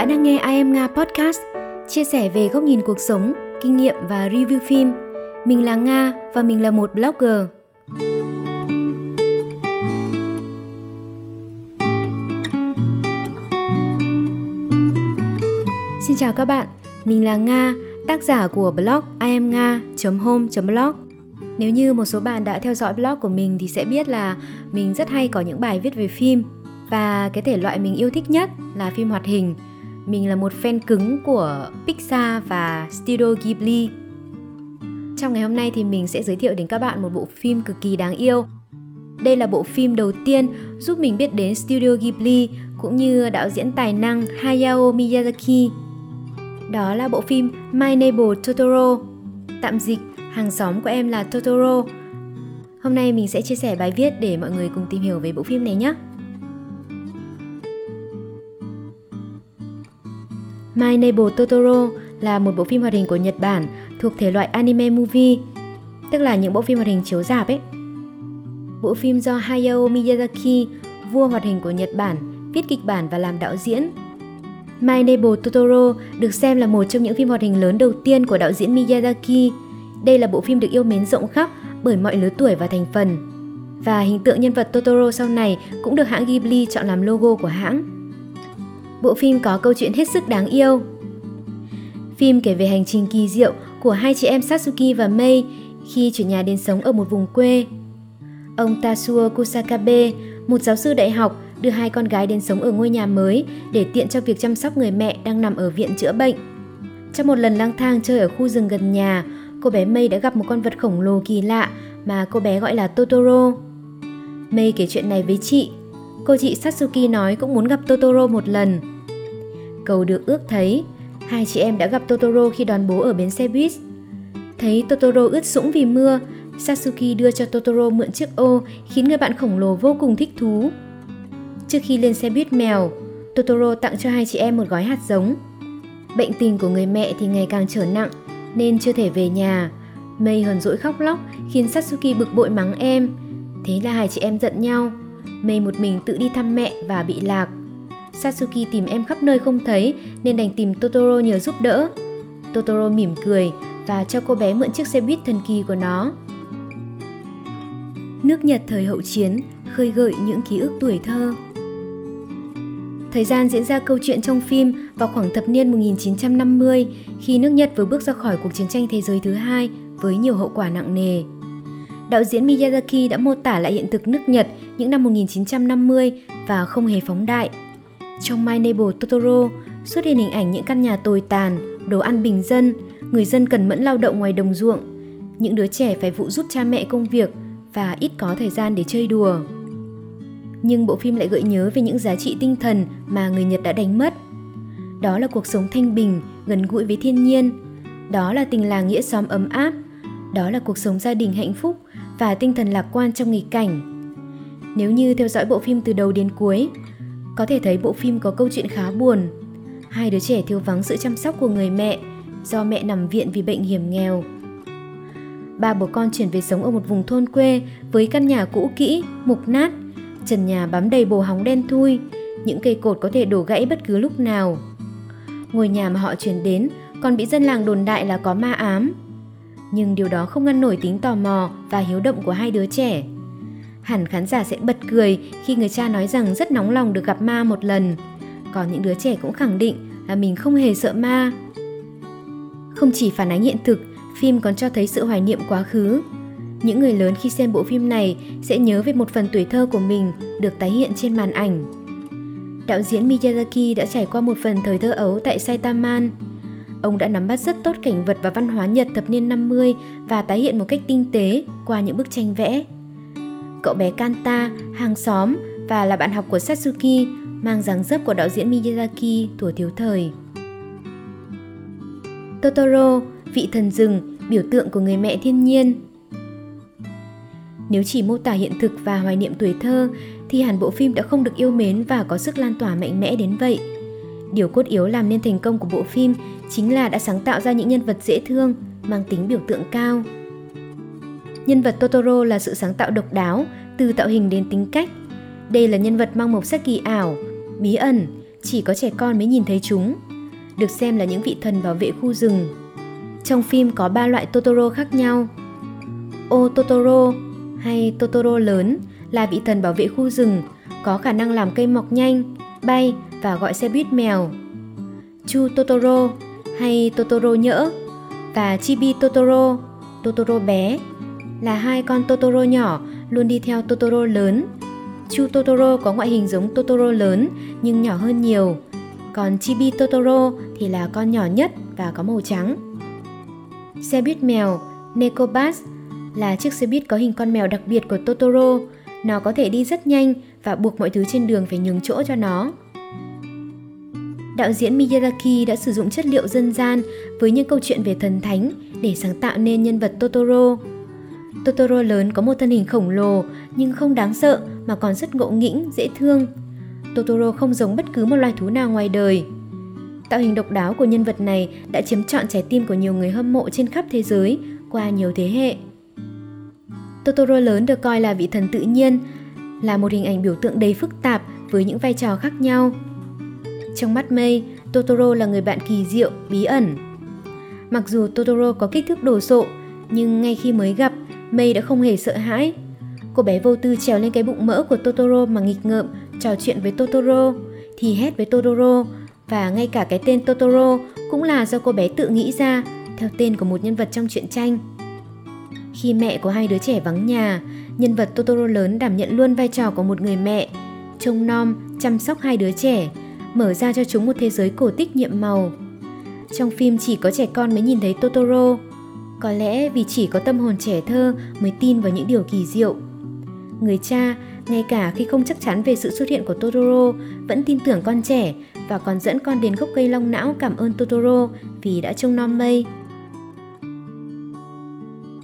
Bạn đang nghe I Am Nga Podcast, chia sẻ về góc nhìn cuộc sống, kinh nghiệm và review phim. Mình là Nga và mình là một blogger. Xin chào các bạn, mình là Nga, tác giả của blog iamnga.home.blog. Nếu như một số bạn đã theo dõi blog của mình thì sẽ biết là mình rất hay có những bài viết về phim và cái thể loại mình yêu thích nhất là phim hoạt hình. Mình là một fan cứng của Pixar và Studio Ghibli. Trong ngày hôm nay thì mình sẽ giới thiệu đến các bạn một bộ phim cực kỳ đáng yêu. Đây là bộ phim đầu tiên giúp mình biết đến Studio Ghibli cũng như đạo diễn tài năng Hayao Miyazaki. Đó là bộ phim My Neighbor Totoro. Tạm dịch, hàng xóm của em là Totoro. Hôm nay mình sẽ chia sẻ bài viết để mọi người cùng tìm hiểu về bộ phim này nhé. My Neighbor Totoro là một bộ phim hoạt hình của Nhật Bản thuộc thể loại anime movie, tức là những bộ phim hoạt hình chiếu rạp ấy. Bộ phim do Hayao Miyazaki, vua hoạt hình của Nhật Bản, viết kịch bản và làm đạo diễn. My Neighbor Totoro được xem là một trong những phim hoạt hình lớn đầu tiên của đạo diễn Miyazaki. Đây là bộ phim được yêu mến rộng khắp bởi mọi lứa tuổi và thành phần. Và hình tượng nhân vật Totoro sau này cũng được hãng Ghibli chọn làm logo của hãng. Bộ phim có câu chuyện hết sức đáng yêu. Phim kể về hành trình kỳ diệu của hai chị em Satsuki và Mei khi chuyển nhà đến sống ở một vùng quê. Ông Tatsuo Kusakabe, một giáo sư đại học, đưa hai con gái đến sống ở ngôi nhà mới để tiện cho việc chăm sóc người mẹ đang nằm ở viện chữa bệnh. Trong một lần lang thang chơi ở khu rừng gần nhà, cô bé Mei đã gặp một con vật khổng lồ kỳ lạ mà cô bé gọi là Totoro. Mei kể chuyện này với chị. Cô chị Satsuki nói cũng muốn gặp Totoro một lần. Cầu được ước thấy, hai chị em đã gặp Totoro khi đón bố ở bến xe buýt. Thấy Totoro ướt sũng vì mưa, Satsuki đưa cho Totoro mượn chiếc ô khiến người bạn khổng lồ vô cùng thích thú. Trước khi lên xe buýt mèo, Totoro tặng cho hai chị em một gói hạt giống. Bệnh tình của người mẹ thì ngày càng trở nặng nên chưa thể về nhà. Mây hờn dỗi khóc lóc khiến Satsuki bực bội mắng em. Thế là hai chị em giận nhau. Mei một mình tự đi thăm mẹ và bị lạc. Satsuki tìm em khắp nơi không thấy, nên đành tìm Totoro nhờ giúp đỡ. Totoro mỉm cười và cho cô bé mượn chiếc xe buýt thần kỳ của nó. Nước Nhật thời hậu chiến, khơi gợi những ký ức tuổi thơ. Thời gian diễn ra câu chuyện trong phim vào khoảng thập niên 1950 khi nước Nhật vừa bước ra khỏi cuộc chiến tranh thế giới thứ hai với nhiều hậu quả nặng nề. Đạo diễn Miyazaki đã mô tả lại hiện thực nước Nhật những năm 1950 và không hề phóng đại. Trong My Neighbor Totoro xuất hiện hình ảnh những căn nhà tồi tàn, đồ ăn bình dân, người dân cần mẫn lao động ngoài đồng ruộng, những đứa trẻ phải phụ giúp cha mẹ công việc và ít có thời gian để chơi đùa. Nhưng bộ phim lại gợi nhớ về những giá trị tinh thần mà người Nhật đã đánh mất. Đó là cuộc sống thanh bình, gần gũi với thiên nhiên. Đó là tình làng nghĩa xóm ấm áp. Đó là cuộc sống gia đình hạnh phúc và tinh thần lạc quan trong nghịch cảnh. Nếu như theo dõi bộ phim từ đầu đến cuối, có thể thấy bộ phim có câu chuyện khá buồn. Hai đứa trẻ thiếu vắng sự chăm sóc của người mẹ do mẹ nằm viện vì bệnh hiểm nghèo. Ba bố con chuyển về sống ở một vùng thôn quê với căn nhà cũ kỹ, mục nát, trần nhà bám đầy bồ hóng đen thui, những cây cột có thể đổ gãy bất cứ lúc nào. Ngôi nhà mà họ chuyển đến còn bị dân làng đồn đại là có ma ám. Nhưng điều đó không ngăn nổi tính tò mò và hiếu động của hai đứa trẻ hẳn khán giả sẽ bật cười khi người cha nói rằng rất nóng lòng được gặp ma một lần. Còn những đứa trẻ cũng khẳng định là mình không hề sợ ma. Không chỉ phản ánh hiện thực, phim còn cho thấy sự hoài niệm quá khứ. Những người lớn khi xem bộ phim này sẽ nhớ về một phần tuổi thơ của mình được tái hiện trên màn ảnh. Đạo diễn Miyazaki đã trải qua một phần thời thơ ấu tại Saitaman. Ông đã nắm bắt rất tốt cảnh vật và văn hóa Nhật thập niên 50 và tái hiện một cách tinh tế qua những bức tranh vẽ cậu bé Kanta, hàng xóm và là bạn học của Satsuki, mang dáng dấp của đạo diễn Miyazaki tuổi thiếu thời. Totoro, vị thần rừng, biểu tượng của người mẹ thiên nhiên. Nếu chỉ mô tả hiện thực và hoài niệm tuổi thơ thì hẳn bộ phim đã không được yêu mến và có sức lan tỏa mạnh mẽ đến vậy. Điều cốt yếu làm nên thành công của bộ phim chính là đã sáng tạo ra những nhân vật dễ thương, mang tính biểu tượng cao. Nhân vật Totoro là sự sáng tạo độc đáo, từ tạo hình đến tính cách. Đây là nhân vật mang màu sắc kỳ ảo, bí ẩn, chỉ có trẻ con mới nhìn thấy chúng, được xem là những vị thần bảo vệ khu rừng. Trong phim có ba loại Totoro khác nhau. Ô Totoro hay Totoro lớn là vị thần bảo vệ khu rừng, có khả năng làm cây mọc nhanh, bay và gọi xe buýt mèo. Chu Totoro hay Totoro nhỡ và Chibi Totoro, Totoro bé là hai con Totoro nhỏ luôn đi theo Totoro lớn. Chu Totoro có ngoại hình giống Totoro lớn nhưng nhỏ hơn nhiều. Còn Chibi Totoro thì là con nhỏ nhất và có màu trắng. Xe buýt mèo Nekobus là chiếc xe buýt có hình con mèo đặc biệt của Totoro. Nó có thể đi rất nhanh và buộc mọi thứ trên đường phải nhường chỗ cho nó. Đạo diễn Miyazaki đã sử dụng chất liệu dân gian với những câu chuyện về thần thánh để sáng tạo nên nhân vật Totoro. Totoro lớn có một thân hình khổng lồ nhưng không đáng sợ mà còn rất ngộ nghĩnh, dễ thương. Totoro không giống bất cứ một loài thú nào ngoài đời. Tạo hình độc đáo của nhân vật này đã chiếm trọn trái tim của nhiều người hâm mộ trên khắp thế giới qua nhiều thế hệ. Totoro lớn được coi là vị thần tự nhiên, là một hình ảnh biểu tượng đầy phức tạp với những vai trò khác nhau. Trong mắt mây, Totoro là người bạn kỳ diệu, bí ẩn. Mặc dù Totoro có kích thước đồ sộ, nhưng ngay khi mới gặp, Mây đã không hề sợ hãi. Cô bé vô tư trèo lên cái bụng mỡ của Totoro mà nghịch ngợm, trò chuyện với Totoro, thì hét với Totoro, và ngay cả cái tên Totoro cũng là do cô bé tự nghĩ ra, theo tên của một nhân vật trong truyện tranh. Khi mẹ của hai đứa trẻ vắng nhà, nhân vật Totoro lớn đảm nhận luôn vai trò của một người mẹ, trông nom, chăm sóc hai đứa trẻ, mở ra cho chúng một thế giới cổ tích nhiệm màu. Trong phim chỉ có trẻ con mới nhìn thấy Totoro, có lẽ vì chỉ có tâm hồn trẻ thơ mới tin vào những điều kỳ diệu. Người cha, ngay cả khi không chắc chắn về sự xuất hiện của Totoro, vẫn tin tưởng con trẻ và còn dẫn con đến gốc cây long não cảm ơn Totoro vì đã trông nom mây.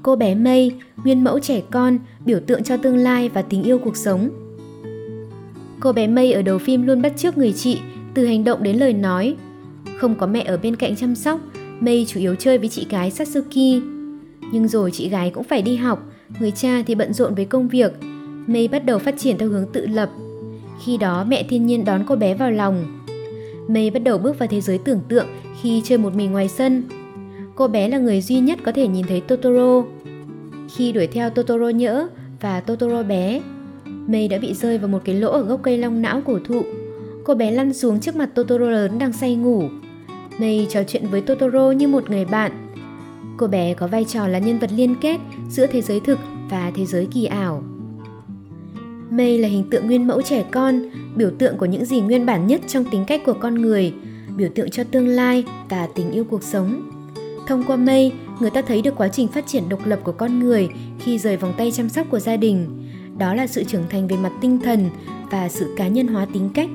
Cô bé Mây, nguyên mẫu trẻ con, biểu tượng cho tương lai và tình yêu cuộc sống. Cô bé Mây ở đầu phim luôn bắt chước người chị, từ hành động đến lời nói. Không có mẹ ở bên cạnh chăm sóc, Mây chủ yếu chơi với chị gái Satsuki. Nhưng rồi chị gái cũng phải đi học, người cha thì bận rộn với công việc. Mây bắt đầu phát triển theo hướng tự lập. Khi đó mẹ thiên nhiên đón cô bé vào lòng. Mây bắt đầu bước vào thế giới tưởng tượng khi chơi một mình ngoài sân. Cô bé là người duy nhất có thể nhìn thấy Totoro. Khi đuổi theo Totoro nhỡ và Totoro bé, Mây đã bị rơi vào một cái lỗ ở gốc cây long não cổ thụ. Cô bé lăn xuống trước mặt Totoro lớn đang say ngủ. Mây trò chuyện với Totoro như một người bạn. Cô bé có vai trò là nhân vật liên kết giữa thế giới thực và thế giới kỳ ảo. Mây là hình tượng nguyên mẫu trẻ con, biểu tượng của những gì nguyên bản nhất trong tính cách của con người, biểu tượng cho tương lai và tình yêu cuộc sống. Thông qua Mây, người ta thấy được quá trình phát triển độc lập của con người khi rời vòng tay chăm sóc của gia đình. Đó là sự trưởng thành về mặt tinh thần và sự cá nhân hóa tính cách.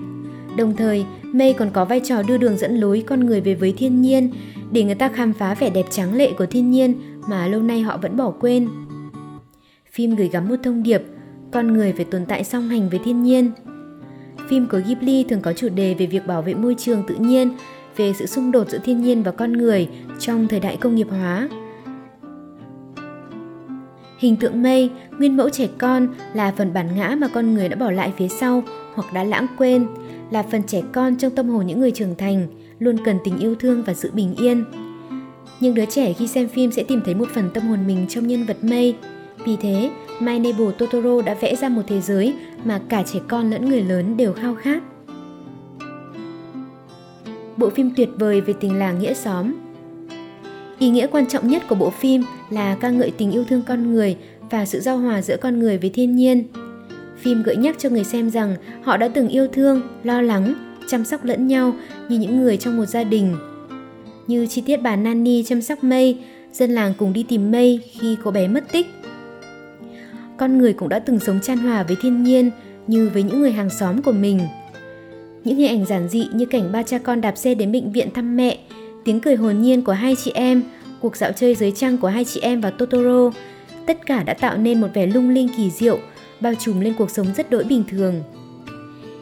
Đồng thời, Mây còn có vai trò đưa đường dẫn lối con người về với thiên nhiên để người ta khám phá vẻ đẹp tráng lệ của thiên nhiên mà lâu nay họ vẫn bỏ quên. Phim gửi gắm một thông điệp, con người phải tồn tại song hành với thiên nhiên. Phim của Ghibli thường có chủ đề về việc bảo vệ môi trường tự nhiên về sự xung đột giữa thiên nhiên và con người trong thời đại công nghiệp hóa. Hình tượng mây, nguyên mẫu trẻ con là phần bản ngã mà con người đã bỏ lại phía sau hoặc đã lãng quên, là phần trẻ con trong tâm hồn những người trưởng thành, luôn cần tình yêu thương và sự bình yên. Nhưng đứa trẻ khi xem phim sẽ tìm thấy một phần tâm hồn mình trong nhân vật mây. Vì thế, My Neighbor Totoro đã vẽ ra một thế giới mà cả trẻ con lẫn người lớn đều khao khát bộ phim tuyệt vời về tình làng nghĩa xóm. Ý nghĩa quan trọng nhất của bộ phim là ca ngợi tình yêu thương con người và sự giao hòa giữa con người với thiên nhiên. Phim gợi nhắc cho người xem rằng họ đã từng yêu thương, lo lắng, chăm sóc lẫn nhau như những người trong một gia đình. Như chi tiết bà Nani chăm sóc Mây, dân làng cùng đi tìm Mây khi cô bé mất tích. Con người cũng đã từng sống chan hòa với thiên nhiên như với những người hàng xóm của mình – những hình ảnh giản dị như cảnh ba cha con đạp xe đến bệnh viện thăm mẹ, tiếng cười hồn nhiên của hai chị em, cuộc dạo chơi dưới trăng của hai chị em và Totoro, tất cả đã tạo nên một vẻ lung linh kỳ diệu, bao trùm lên cuộc sống rất đỗi bình thường.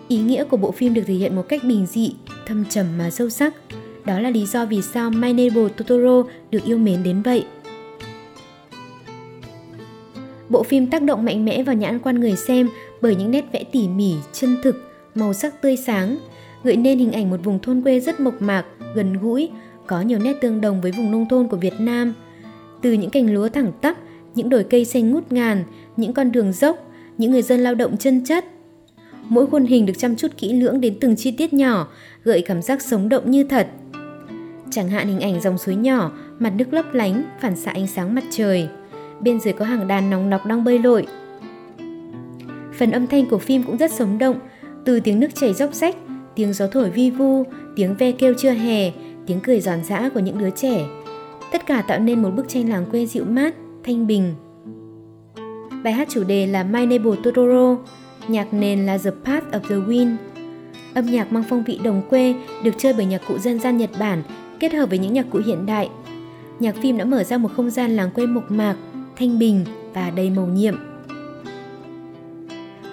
Ý nghĩa của bộ phim được thể hiện một cách bình dị, thâm trầm mà sâu sắc. Đó là lý do vì sao My Neighbor Totoro được yêu mến đến vậy. Bộ phim tác động mạnh mẽ vào nhãn quan người xem bởi những nét vẽ tỉ mỉ, chân thực, màu sắc tươi sáng, gợi nên hình ảnh một vùng thôn quê rất mộc mạc, gần gũi, có nhiều nét tương đồng với vùng nông thôn của Việt Nam. Từ những cành lúa thẳng tắp, những đồi cây xanh ngút ngàn, những con đường dốc, những người dân lao động chân chất. Mỗi khuôn hình được chăm chút kỹ lưỡng đến từng chi tiết nhỏ, gợi cảm giác sống động như thật. Chẳng hạn hình ảnh dòng suối nhỏ, mặt nước lấp lánh, phản xạ ánh sáng mặt trời. Bên dưới có hàng đàn nóng nọc đang bơi lội. Phần âm thanh của phim cũng rất sống động, từ tiếng nước chảy róc rách, tiếng gió thổi vi vu, tiếng ve kêu chưa hè, tiếng cười giòn giã của những đứa trẻ. Tất cả tạo nên một bức tranh làng quê dịu mát, thanh bình. Bài hát chủ đề là My Neighbor Totoro, nhạc nền là The Path of the Wind. Âm nhạc mang phong vị đồng quê được chơi bởi nhạc cụ dân gian Nhật Bản kết hợp với những nhạc cụ hiện đại. Nhạc phim đã mở ra một không gian làng quê mộc mạc, thanh bình và đầy màu nhiệm.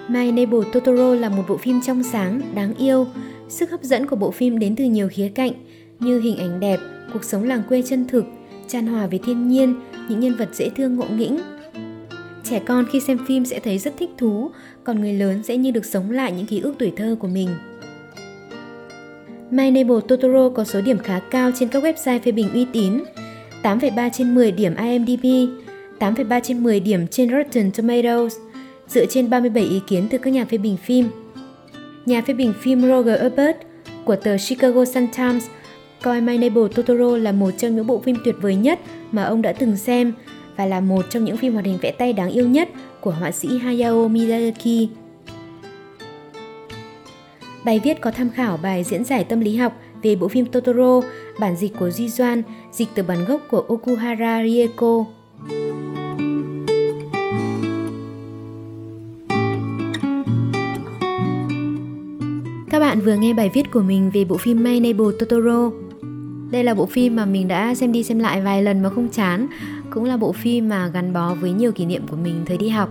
My Neighbor Totoro là một bộ phim trong sáng, đáng yêu. Sức hấp dẫn của bộ phim đến từ nhiều khía cạnh như hình ảnh đẹp, cuộc sống làng quê chân thực, tràn hòa với thiên nhiên, những nhân vật dễ thương ngộ nghĩnh. Trẻ con khi xem phim sẽ thấy rất thích thú, còn người lớn sẽ như được sống lại những ký ức tuổi thơ của mình. My Neighbor Totoro có số điểm khá cao trên các website phê bình uy tín, 8,3 trên 10 điểm IMDb, 8,3 trên 10 điểm trên Rotten Tomatoes, dựa trên 37 ý kiến từ các nhà phê bình phim. Nhà phê bình phim Roger Ebert của tờ Chicago Sun-Times coi My Neighbor Totoro là một trong những bộ phim tuyệt vời nhất mà ông đã từng xem và là một trong những phim hoạt hình vẽ tay đáng yêu nhất của họa sĩ Hayao Miyazaki. Bài viết có tham khảo bài diễn giải tâm lý học về bộ phim Totoro, bản dịch của Duy Doan, dịch từ bản gốc của Okuhara Rieko. Các bạn vừa nghe bài viết của mình về bộ phim My Neighbor Totoro. Đây là bộ phim mà mình đã xem đi xem lại vài lần mà không chán, cũng là bộ phim mà gắn bó với nhiều kỷ niệm của mình thời đi học.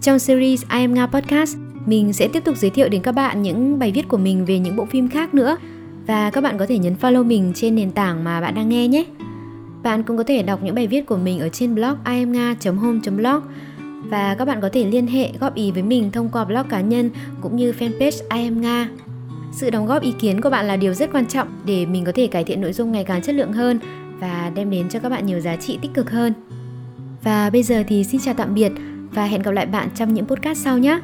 Trong series I Am Nga Podcast, mình sẽ tiếp tục giới thiệu đến các bạn những bài viết của mình về những bộ phim khác nữa và các bạn có thể nhấn follow mình trên nền tảng mà bạn đang nghe nhé. Bạn cũng có thể đọc những bài viết của mình ở trên blog iamnga.home.blog và các bạn có thể liên hệ góp ý với mình thông qua blog cá nhân cũng như fanpage I am Nga. Sự đóng góp ý kiến của bạn là điều rất quan trọng để mình có thể cải thiện nội dung ngày càng chất lượng hơn và đem đến cho các bạn nhiều giá trị tích cực hơn. Và bây giờ thì xin chào tạm biệt và hẹn gặp lại bạn trong những podcast sau nhé.